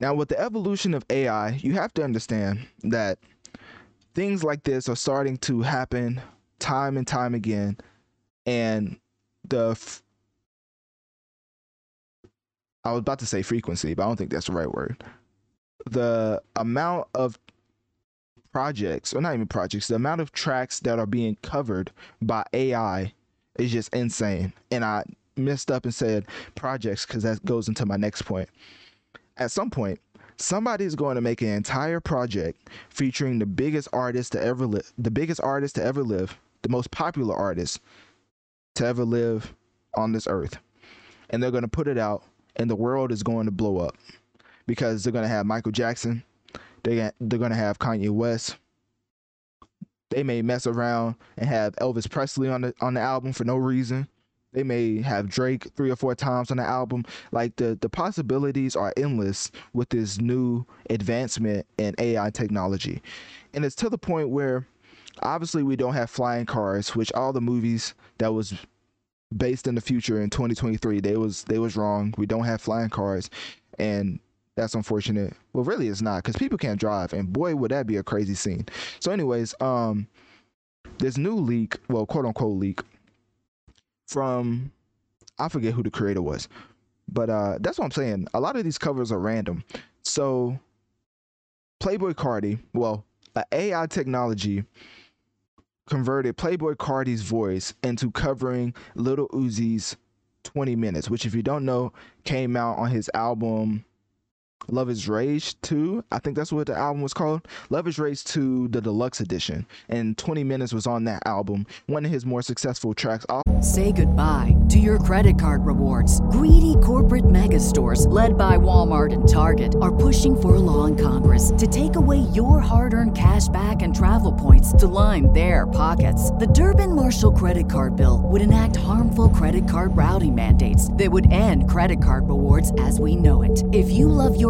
Now, with the evolution of AI, you have to understand that things like this are starting to happen time and time again. And the, f- I was about to say frequency, but I don't think that's the right word. The amount of projects, or not even projects, the amount of tracks that are being covered by AI is just insane. And I messed up and said projects because that goes into my next point at some point, somebody is going to make an entire project featuring the biggest artist to ever live, the biggest artist to ever live, the most popular artist to ever live on this earth. And they're going to put it out, and the world is going to blow up because they're going to have Michael Jackson, they they're going to have Kanye West. They may mess around and have Elvis Presley on the on the album for no reason. They may have Drake three or four times on the album. Like the the possibilities are endless with this new advancement in AI technology. And it's to the point where obviously we don't have flying cars, which all the movies that was based in the future in 2023, they was they was wrong. We don't have flying cars and that's unfortunate. Well, really it's not cuz people can't drive and boy would that be a crazy scene. So anyways, um this new leak, well, quote unquote leak from I forget who the creator was, but uh, that's what I'm saying. A lot of these covers are random. So Playboi Carti, well, AI technology converted Playboi Carti's voice into covering Lil Uzi's 20 minutes, which if you don't know, came out on his album Luv Is Rage 2. I think that's what the album was called. Luv Is Rage 2, the deluxe edition. And 20 Minutes was on that album. One of his more successful tracks. Say goodbye to your credit card rewards. Greedy corporate mega stores, led by Walmart and Target, are pushing for a law in Congress to take away your hard earned cash back and travel points to line their pockets. The Durbin Marshall credit card bill would enact harmful credit card routing mandates that would end credit card rewards as we know it. If you love your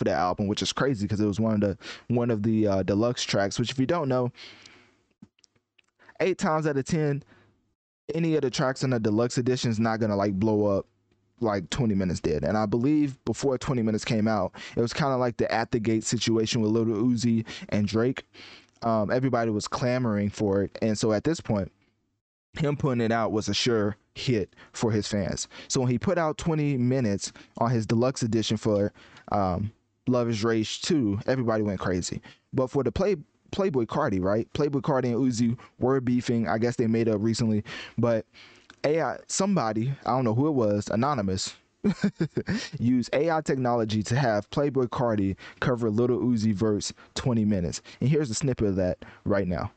for that album, which is crazy because it was one of the one of the uh, deluxe tracks. Which, if you don't know, eight times out of ten, any of the tracks in the deluxe edition is not gonna like blow up like 20 minutes did. And I believe before 20 minutes came out, it was kind of like the at the gate situation with Lil Uzi and Drake. Um, everybody was clamoring for it, and so at this point, him putting it out was a sure hit for his fans. So when he put out 20 minutes on his deluxe edition for um, Luv Is Rage 2, everybody went crazy. But for the play Playboi Carti, right? Playboi Carti and Uzi were beefing. I guess they made up recently, but AI somebody, I don't know who it was, anonymous, use AI technology to have Playboi Carti cover Lil Uzi Vert's 20 minutes. And here's a snippet of that right now.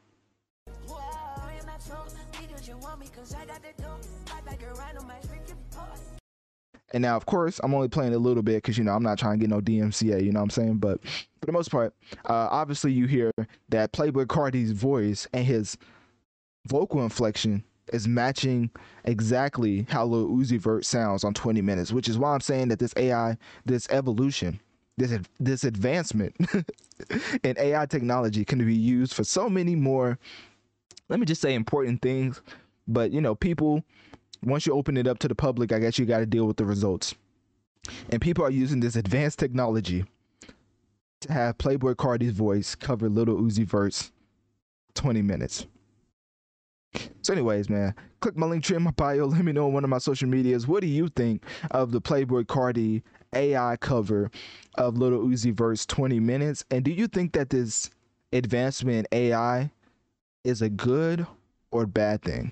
And now, of course, I'm only playing a little bit because, you know, I'm not trying to get no DMCA, you know what I'm saying? But for the most part, uh, obviously, you hear that Playboi Carti's voice and his vocal inflection is matching exactly how Lil Uzi Vert sounds on 20 minutes, which is why I'm saying that this AI, this evolution, this this advancement in AI technology can be used for so many more. Let me just say important things, but you know, people once you open it up to the public, I guess you got to deal with the results. And people are using this advanced technology to have Playboi Carti's voice cover Lil Uzi Vert's 20 minutes. So, anyways, man, click my Linktree in my bio. Let me know on one of my social medias. What do you think of the Playboi Carti AI cover of Lil Uzi Vert's 20 minutes? And do you think that this advancement in AI is a good or bad thing?